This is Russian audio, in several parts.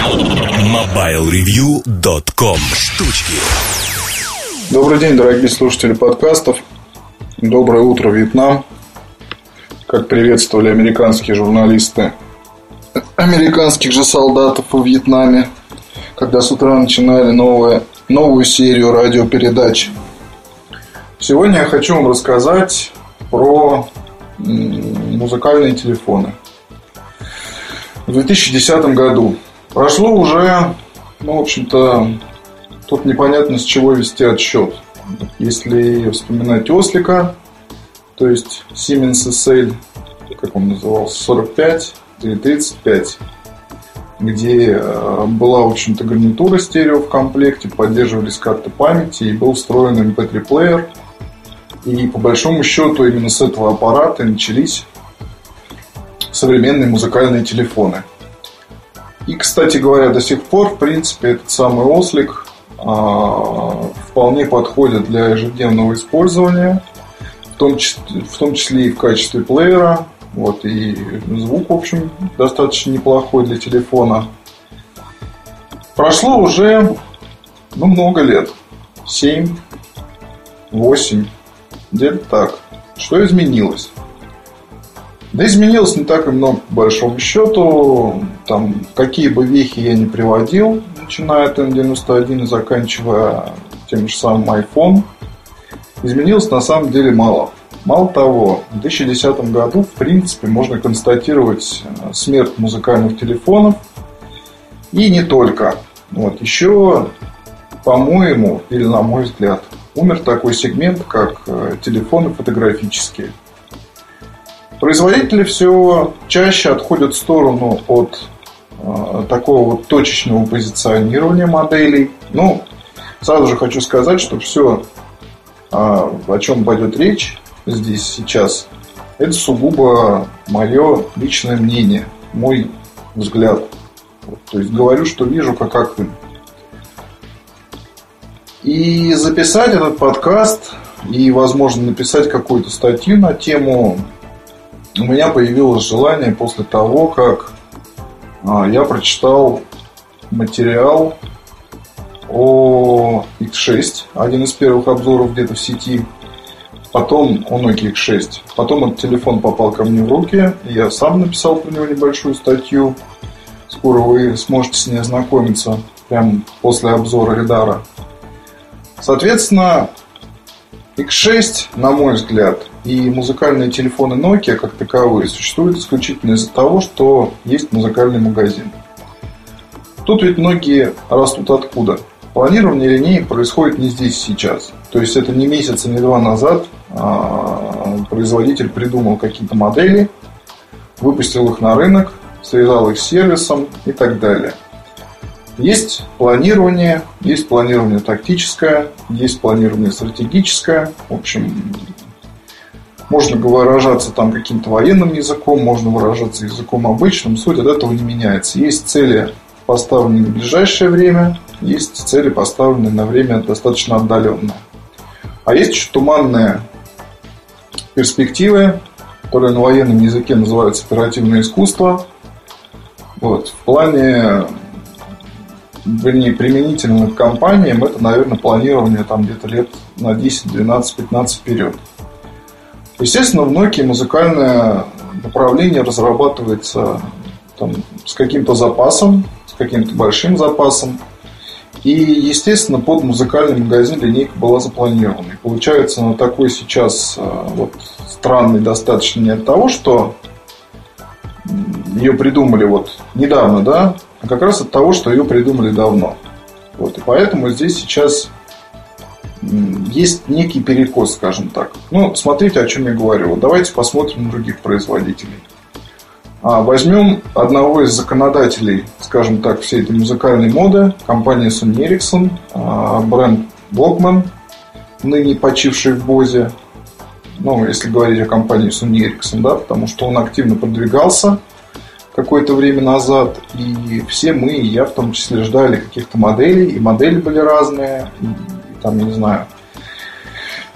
MobileReview.com Штучки Добрый день, дорогие слушатели подкастов. Доброе утро, Вьетнам. Как приветствовали американские журналисты американских же солдатов во Вьетнаме, когда с утра начинали новое, новую серию радиопередач. Сегодня я хочу вам рассказать про музыкальные телефоны. В 2010 году прошло уже, ну, в общем-то, тут непонятно с чего вести отсчет. Если вспоминать Ослика, то есть Siemens SL, как он назывался, 45 или 35, где э, была, в общем-то, гарнитура стерео в комплекте, поддерживались карты памяти и был встроен MP3-плеер. И по большому счету именно с этого аппарата начались современные музыкальные телефоны. И, кстати говоря, до сих пор, в принципе, этот самый ослик а, вполне подходит для ежедневного использования, в том, числе, в том числе и в качестве плеера. Вот, и звук, в общем, достаточно неплохой для телефона. Прошло уже ну, много лет. 7, 8, где-то так. Что изменилось? Да изменилось не так и много, по большому счету. Там, какие бы вехи я не приводил, начиная от N91 и заканчивая тем же самым iPhone, изменилось на самом деле мало. Мало того, в 2010 году, в принципе, можно констатировать э, смерть музыкальных телефонов. И не только. Вот, еще, по-моему, или на мой взгляд, умер такой сегмент, как э, телефоны фотографические. Производители все чаще отходят в сторону от э, такого вот точечного позиционирования моделей. Ну, сразу же хочу сказать, что все, э, о чем пойдет речь здесь сейчас, это сугубо мое личное мнение, мой взгляд. Вот, то есть говорю, что вижу, как актуально. И записать этот подкаст и, возможно, написать какую-то статью на тему у меня появилось желание после того, как а, я прочитал материал о X6, один из первых обзоров где-то в сети. Потом о Nokia X6. Потом этот телефон попал ко мне в руки. Я сам написал про него небольшую статью. Скоро вы сможете с ней ознакомиться прямо после обзора Редара. Соответственно, X6, на мой взгляд, и музыкальные телефоны Nokia как таковые существуют исключительно из-за того, что есть музыкальный магазин. Тут ведь многие растут откуда? Планирование линеек происходит не здесь сейчас. То есть это не месяц, не два назад а производитель придумал какие-то модели, выпустил их на рынок, связал их с сервисом и так далее. Есть планирование, есть планирование тактическое, есть планирование стратегическое. В общем, можно выражаться там каким-то военным языком, можно выражаться языком обычным. Суть от этого не меняется. Есть цели, поставленные на ближайшее время, есть цели, поставленные на время достаточно отдаленное. А есть еще туманные перспективы, которые на военном языке называются оперативное искусство. Вот. В плане вернее, применительно к компаниям, это, наверное, планирование там где-то лет на 10, 12, 15 вперед. Естественно, в Nokia музыкальное направление разрабатывается там, с каким-то запасом, с каким-то большим запасом. И, естественно, под музыкальный магазин линейка была запланирована. И получается, она такой сейчас э, вот, странный достаточно не от того, что ее придумали вот недавно, да, а как раз от того, что ее придумали давно. Вот, и поэтому здесь сейчас есть некий перекос, скажем так. Ну, смотрите, о чем я говорю. Давайте посмотрим других производителей. А, возьмем одного из законодателей, скажем так, всей этой музыкальной моды, компания Sony Ericsson, а, бренд Walkman, ныне почивший в Бозе. Ну, если говорить о компании Sony Ericsson, да, потому что он активно продвигался какое-то время назад, и все мы, и я в том числе, ждали каких-то моделей, и модели были разные, там, не знаю,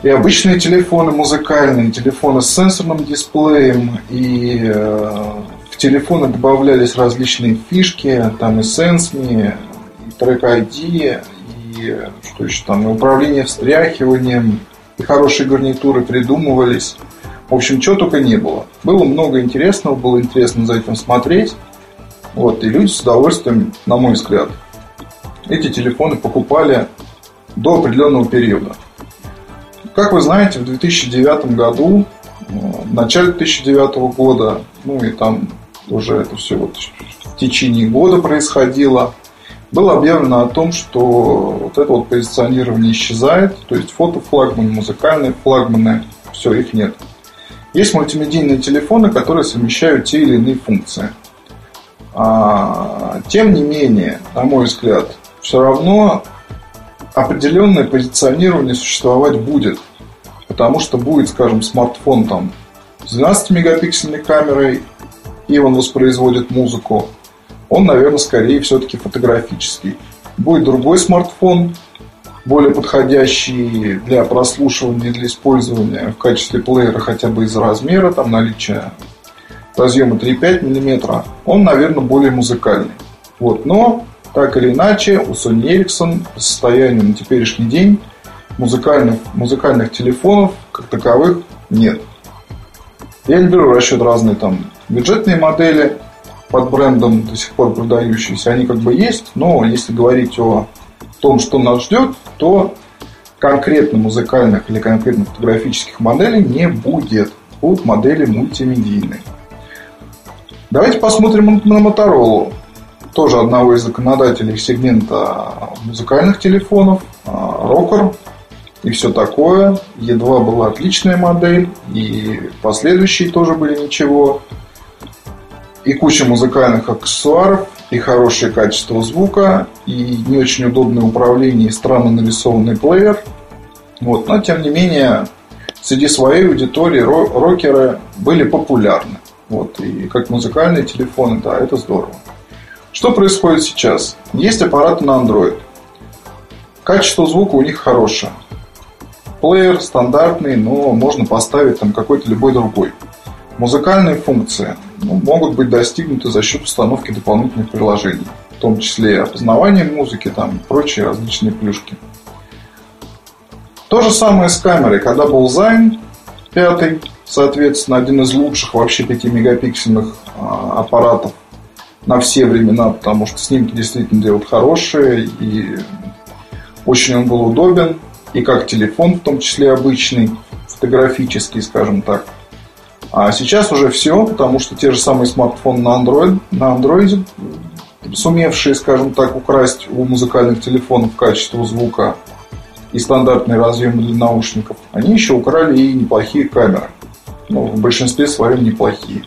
и обычные телефоны музыкальные, телефоны с сенсорным дисплеем, и э, в телефоны добавлялись различные фишки, там и SenseMe, и Track ID, и что еще там, и управление встряхиванием, и хорошие гарнитуры придумывались. В общем, чего только не было. Было много интересного, было интересно за этим смотреть. Вот, и люди с удовольствием, на мой взгляд, эти телефоны покупали до определенного периода. Как вы знаете, в 2009 году, э, в начале 2009 года, ну и там уже это все вот в течение года происходило, было объявлено о том, что вот это вот позиционирование исчезает, то есть фотофлагманы, музыкальные флагманы, все, их нет. Есть мультимедийные телефоны, которые совмещают те или иные функции. А, тем не менее, на мой взгляд, все равно определенное позиционирование существовать будет. Потому что будет, скажем, смартфон там с 12-мегапиксельной камерой, и он воспроизводит музыку, он, наверное, скорее все-таки фотографический. Будет другой смартфон, более подходящий для прослушивания, для использования в качестве плеера хотя бы из-за размера, там наличия разъема 3,5 мм, он, наверное, более музыкальный. Вот. Но, так или иначе, у Sony Ericsson по состоянию на теперешний день музыкальных, музыкальных телефонов как таковых нет. Я беру расчет разные там бюджетные модели под брендом до сих пор продающиеся. Они как бы есть, но если говорить о том, что нас ждет, то конкретно музыкальных или конкретно фотографических моделей не будет. Будут модели мультимедийные. Давайте посмотрим на Motorola. Тоже одного из законодателей сегмента музыкальных телефонов. Rocker и все такое. E2 была отличная модель. И последующие тоже были ничего. И куча музыкальных аксессуаров и хорошее качество звука, и не очень удобное управление, и странно нарисованный плеер. Вот. Но, тем не менее, среди своей аудитории рокеры были популярны. Вот. И как музыкальные телефоны, да, это здорово. Что происходит сейчас? Есть аппараты на Android. Качество звука у них хорошее. Плеер стандартный, но можно поставить там какой-то любой другой. Музыкальные функции ну, могут быть достигнуты за счет установки дополнительных приложений, в том числе опознавание музыки там, и прочие различные плюшки. То же самое с камерой. Когда был Zine 5, соответственно, один из лучших вообще 5-мегапиксельных а, аппаратов на все времена, потому что снимки действительно делают хорошие, и очень он был удобен, и как телефон, в том числе обычный, фотографический, скажем так – а сейчас уже все, потому что те же самые смартфоны на Android, на Android сумевшие, скажем так, украсть у музыкальных телефонов качество звука и стандартные разъемы для наушников, они еще украли и неплохие камеры. Ну, в большинстве своем неплохие.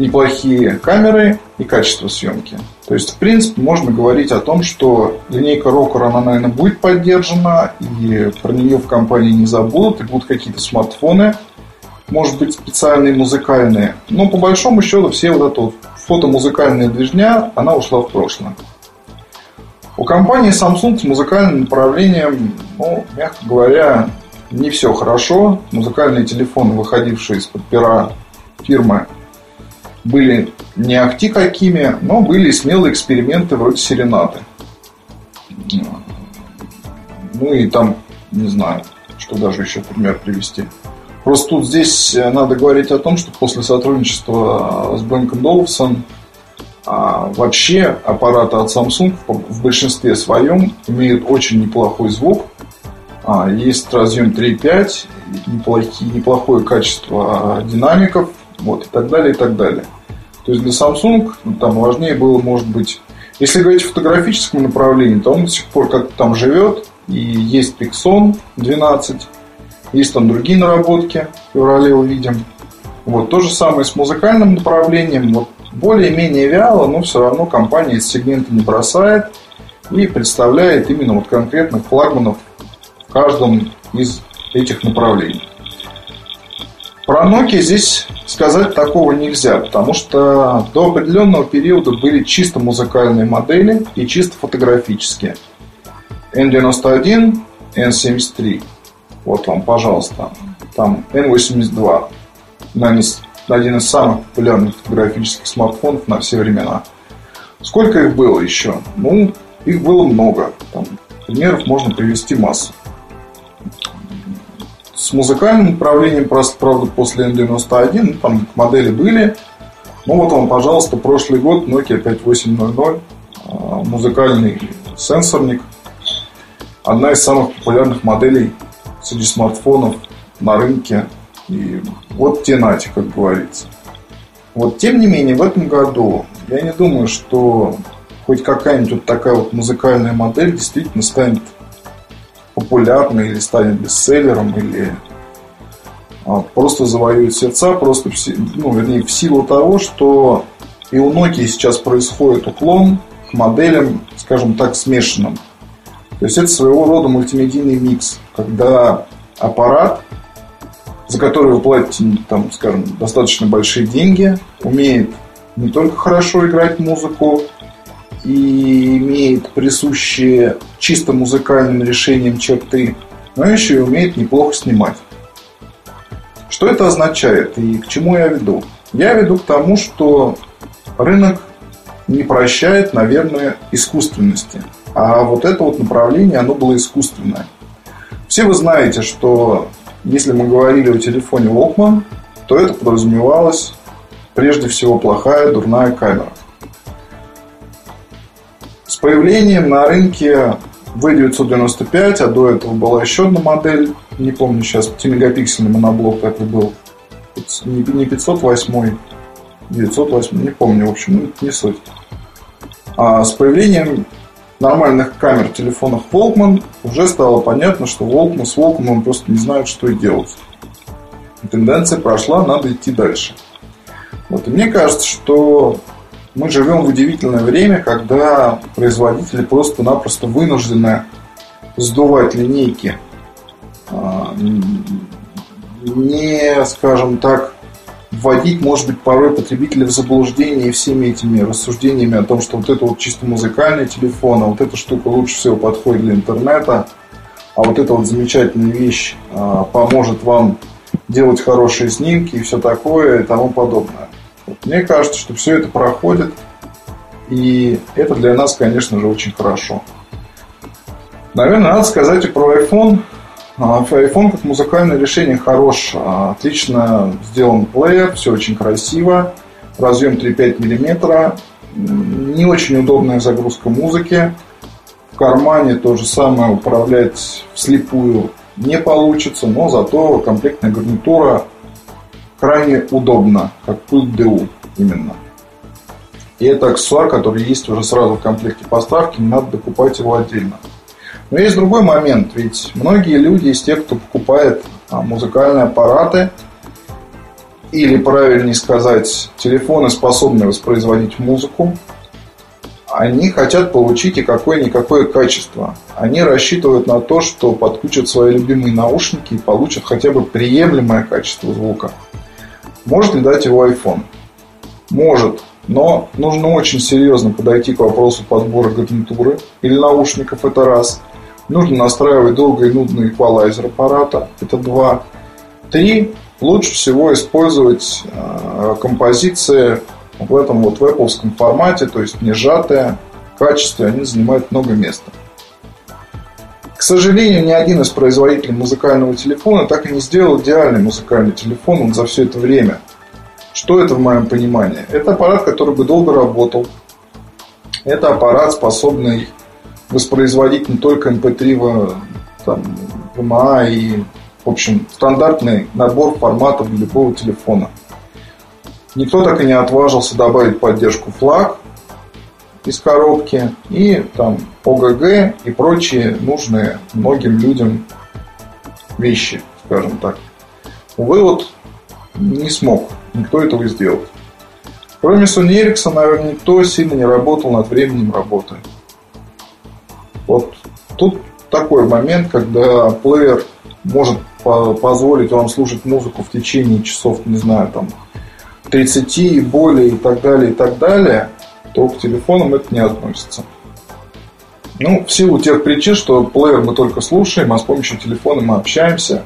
Неплохие камеры и качество съемки. То есть, в принципе, можно говорить о том, что линейка Rocker, она, наверное, будет поддержана, и про нее в компании не забудут, и будут какие-то смартфоны – может быть, специальные музыкальные. Но по большому счету все вот эта вот фотомузыкальная движня, она ушла в прошлое. У компании Samsung с музыкальным направлением, ну, мягко говоря, не все хорошо. Музыкальные телефоны, выходившие из-под пера фирмы, были не акти какими, но были смелые эксперименты вроде серенаты. Ну и там, не знаю, что даже еще пример привести. Просто тут здесь э, надо говорить о том, что после сотрудничества с Бенком Долфсон вообще аппараты от Samsung в большинстве своем имеют очень неплохой звук. А, есть разъем 3.5, неплохие, неплохое качество динамиков, вот, и так далее, и так далее. То есть для Samsung ну, там важнее было, может быть, если говорить о фотографическом направлении, то он до сих пор как-то там живет, и есть Pixon 12, есть там другие наработки, в феврале увидим. Вот, то же самое с музыкальным направлением. Вот, более-менее вяло, но все равно компания из сегмента не бросает и представляет именно вот конкретных флагманов в каждом из этих направлений. Про Nokia здесь сказать такого нельзя, потому что до определенного периода были чисто музыкальные модели и чисто фотографические. N91, N73. Вот вам, пожалуйста. Там N82. Наверное, один из самых популярных фотографических смартфонов на все времена. Сколько их было еще? Ну, их было много. Там, примеров можно привести массу. С музыкальным управлением, просто, правда, после N91, ну, там модели были. Ну, вот вам, пожалуйста, прошлый год Nokia 5800, а, музыкальный сенсорник. Одна из самых популярных моделей среди смартфонов на рынке. И вот те нати, как говорится. Вот, тем не менее, в этом году я не думаю, что хоть какая-нибудь вот такая вот музыкальная модель действительно станет популярной или станет бестселлером, или а, просто завоюет сердца, просто, ну, вернее, в силу того, что и у Nokia сейчас происходит уклон к моделям, скажем так, смешанным. То есть это своего рода мультимедийный микс, когда аппарат, за который вы платите, там, скажем, достаточно большие деньги, умеет не только хорошо играть музыку и имеет присущие чисто музыкальным решением черты, но еще и умеет неплохо снимать. Что это означает и к чему я веду? Я веду к тому, что рынок не прощает, наверное, искусственности. А вот это вот направление, оно было искусственное. Все вы знаете, что если мы говорили о телефоне Walkman, то это подразумевалось прежде всего плохая, дурная камера. Появлением на рынке V995, а до этого была еще одна модель, не помню сейчас, 5-мегапиксельный моноблок это был, не 508, 908, не помню, в общем, ну, не суть. А с появлением нормальных камер в телефонах Walkman уже стало понятно, что Walkman с Walkman просто не знают, что и делать. Тенденция прошла, надо идти дальше. Вот. И мне кажется, что мы живем в удивительное время, когда производители просто-напросто вынуждены сдувать линейки. А, не, скажем так, вводить, может быть, порой потребителя в заблуждение всеми этими рассуждениями о том, что вот это вот чисто музыкальный телефон, а вот эта штука лучше всего подходит для интернета, а вот эта вот замечательная вещь а, поможет вам делать хорошие снимки и все такое и тому подобное. Мне кажется, что все это проходит, и это для нас, конечно же, очень хорошо. Наверное, надо сказать и про iPhone. А, iPhone как музыкальное решение хорош. А, отлично сделан плеер, все очень красиво. Разъем 3,5 мм. Не очень удобная загрузка музыки. В кармане то же самое управлять вслепую не получится, но зато комплектная гарнитура крайне удобна, как пульт DU именно. И это аксессуар, который есть уже сразу в комплекте поставки, не надо докупать его отдельно. Но есть другой момент, ведь многие люди из тех, кто покупает а, музыкальные аппараты, или, правильнее сказать, телефоны, способные воспроизводить музыку, они хотят получить и какое-никакое качество. Они рассчитывают на то, что подключат свои любимые наушники и получат хотя бы приемлемое качество звука. Может ли дать его iPhone? Может, но нужно очень серьезно подойти к вопросу подбора гарнитуры или наушников, это раз. Нужно настраивать долго и нудный эквалайзер аппарата. Это два. Три. Лучше всего использовать э, композиции в этом вот в Apple формате, то есть не сжатые, качестве, они занимают много места. К сожалению, ни один из производителей музыкального телефона так и не сделал идеальный музыкальный телефон он за все это время. Что это в моем понимании? Это аппарат, который бы долго работал. Это аппарат, способный воспроизводить не только MP3 в, там, VMA и, в общем, стандартный набор форматов для любого телефона. Никто так и не отважился добавить поддержку флаг из коробки и там ОГГ и прочие нужные многим людям вещи, скажем так. Увы, вот не смог никто этого сделать. Кроме Sony Ericsson, наверное, никто сильно не работал над временем работы. Вот тут такой момент, когда плеер может позволить вам слушать музыку в течение часов, не знаю, там 30 и более и так далее, и так далее, то к телефонам это не относится. Ну, в силу тех причин, что плеер мы только слушаем, а с помощью телефона мы общаемся,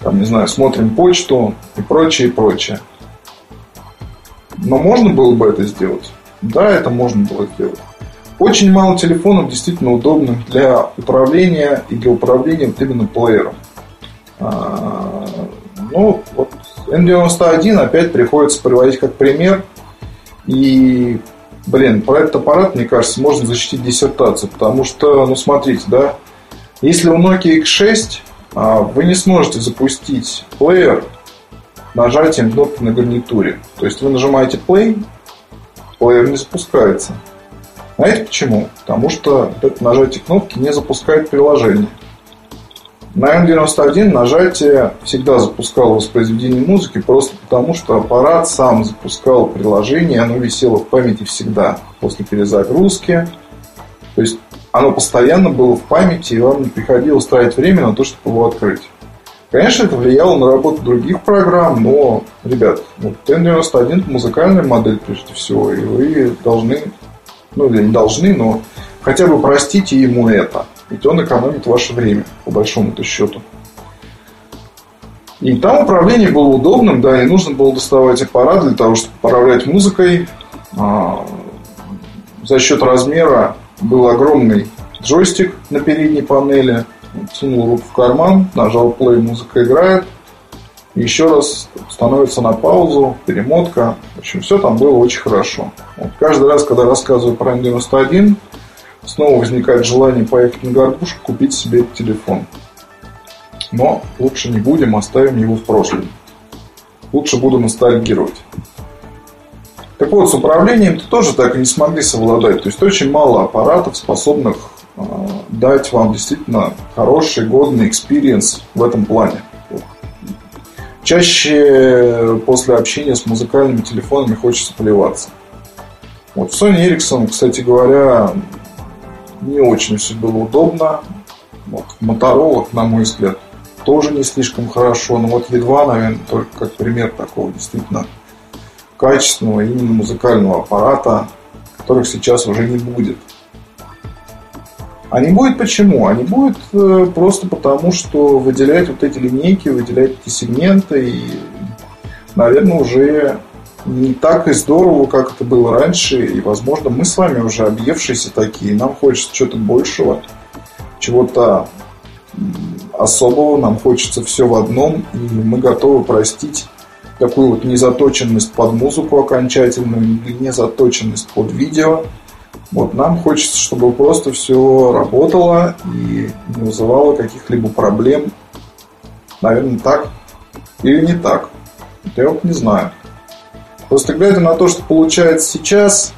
там, не знаю, смотрим почту и прочее, и прочее. Но можно было бы это сделать? Да, это можно было сделать. Очень мало телефонов действительно удобных для управления и для управления вот именно плеером. А, ну, вот N91 опять приходится приводить как пример. И, блин, про этот аппарат, мне кажется, можно защитить диссертацию. Потому что, ну, смотрите, да, если у Nokia X6 а, вы не сможете запустить плеер нажатием кнопки на гарнитуре. То есть вы нажимаете play, плеер не запускается. Знаете почему? Потому что нажатие кнопки не запускает приложение. На N91 нажатие всегда запускало воспроизведение музыки просто потому, что аппарат сам запускал приложение, оно висело в памяти всегда после перезагрузки. То есть оно постоянно было в памяти, и вам не приходилось тратить время на то, чтобы его открыть. Конечно, это влияло на работу других программ, но, ребят, вот N91 это музыкальная модель прежде всего, и вы должны, ну или не должны, но хотя бы простите ему это. Ведь он экономит ваше время, по большому-то счету. И там управление было удобным, да, не нужно было доставать аппарат для того, чтобы управлять музыкой. А, за счет размера был огромный джойстик на передней панели – сунул руку в карман, нажал play, музыка играет. Еще раз становится на паузу, перемотка. В общем, все там было очень хорошо. Вот каждый раз, когда рассказываю про N91, снова возникает желание поехать на горбушку, купить себе этот телефон. Но лучше не будем, оставим его в прошлом. Лучше буду ностальгировать. Так вот, с управлением -то тоже так и не смогли совладать. То есть очень мало аппаратов, способных Э, дать вам действительно хороший, годный experience в этом плане. Чаще после общения с музыкальными телефонами хочется плеваться. Вот Sony Ericsson, кстати говоря, не очень все было удобно. Вот, Motorola, на мой взгляд, тоже не слишком хорошо. Но вот едва, наверное, только как пример такого действительно качественного именно музыкального аппарата, которых сейчас уже не будет. А не будет почему? А не будет э, просто потому, что выделять вот эти линейки, выделять эти сегменты и, наверное, уже не так и здорово, как это было раньше. И, возможно, мы с вами уже объевшиеся такие. Нам хочется чего-то большего, чего-то особого. Нам хочется все в одном. И мы готовы простить такую вот незаточенность под музыку окончательную, незаточенность под видео – вот нам хочется, чтобы просто все работало и не вызывало каких-либо проблем. Наверное, так или не так. Я вот не знаю. Просто глядя на то, что получается сейчас,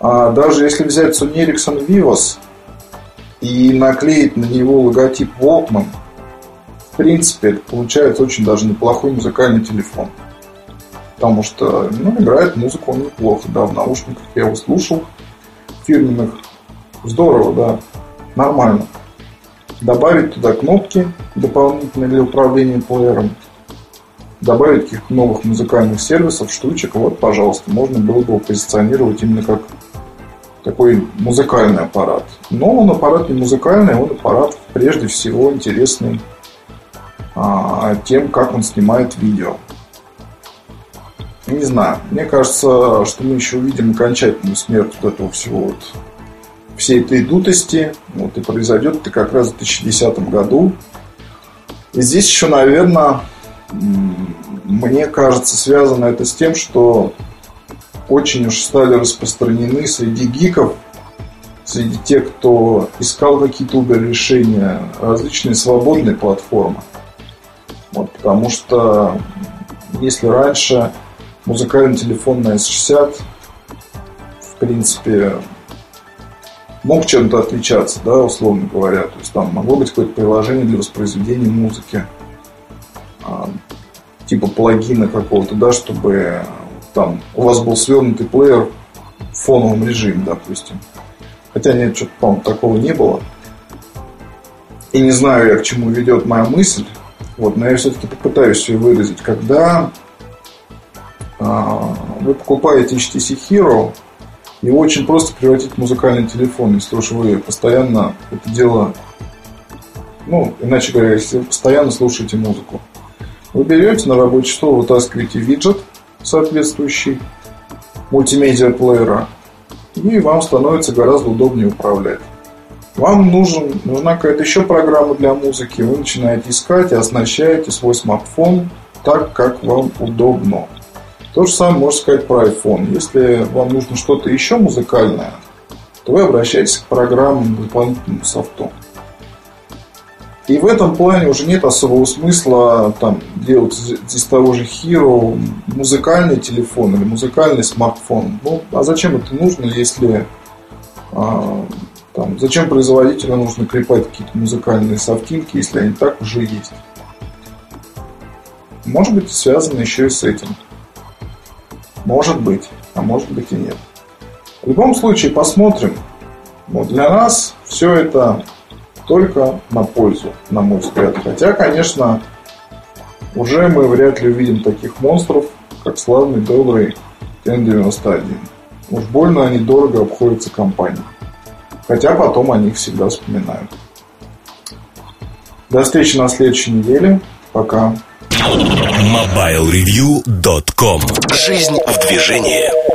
а даже если взять Sony Ericsson Vivos и наклеить на него логотип Walkman, в принципе, это получается очень даже неплохой музыкальный телефон. Потому что ну, играет музыку он неплохо, да, в наушниках я его слушал фирменных. Здорово, да. Нормально. Добавить туда кнопки дополнительные для управления плеером. Добавить каких-то новых музыкальных сервисов, штучек. Вот, пожалуйста, можно было бы позиционировать именно как такой музыкальный аппарат. Но он аппарат не музыкальный, он аппарат прежде всего интересный а, тем, как он снимает видео. Не знаю. Мне кажется, что мы еще увидим окончательную смерть вот этого всего вот всей этой дутости. Вот и произойдет это как раз в 2010 году. И здесь еще, наверное, мне кажется, связано это с тем, что очень уж стали распространены среди гиков, среди тех, кто искал какие-то убер решения, различные свободные платформы. Вот, потому что если раньше музыкальный телефон на S60 в принципе мог чем-то отличаться, да, условно говоря. То есть там могло быть какое-то приложение для воспроизведения музыки, типа плагина какого-то, да, чтобы там у вас был свернутый плеер в фоновом режиме, допустим. Хотя нет, что-то, по-моему, такого не было. И не знаю я, к чему ведет моя мысль. Вот, но я все-таки попытаюсь ее выразить. Когда а, вы покупаете HTC Hero, его очень просто превратить в музыкальный телефон, если уж вы постоянно это дело, ну, иначе говоря, если вы постоянно слушаете музыку. Вы берете на рабочий стол, вытаскиваете виджет соответствующий, мультимедиа-плеера, и вам становится гораздо удобнее управлять. Вам нужен, нужна какая-то еще программа для музыки, вы начинаете искать и оснащаете свой смартфон так, как вам удобно. То же самое можно сказать про iPhone. Если вам нужно что-то еще музыкальное, то вы обращаетесь к программам дополнительному софту. И в этом плане уже нет особого смысла там, делать из того же Hero музыкальный телефон или музыкальный смартфон. Ну, а зачем это нужно, если а, там, зачем производителю нужно клепать какие-то музыкальные софтинки, если они так уже есть? Может быть, связано еще и с этим. Может быть, а может быть и нет. В любом случае, посмотрим. Вот для нас все это только на пользу, на мой взгляд. Хотя, конечно, уже мы вряд ли увидим таких монстров, как славный добрый Н-91. Уж больно они дорого обходятся компании. Хотя потом о них всегда вспоминают. До встречи на следующей неделе. Пока. MobileReview.com Жизнь в движении.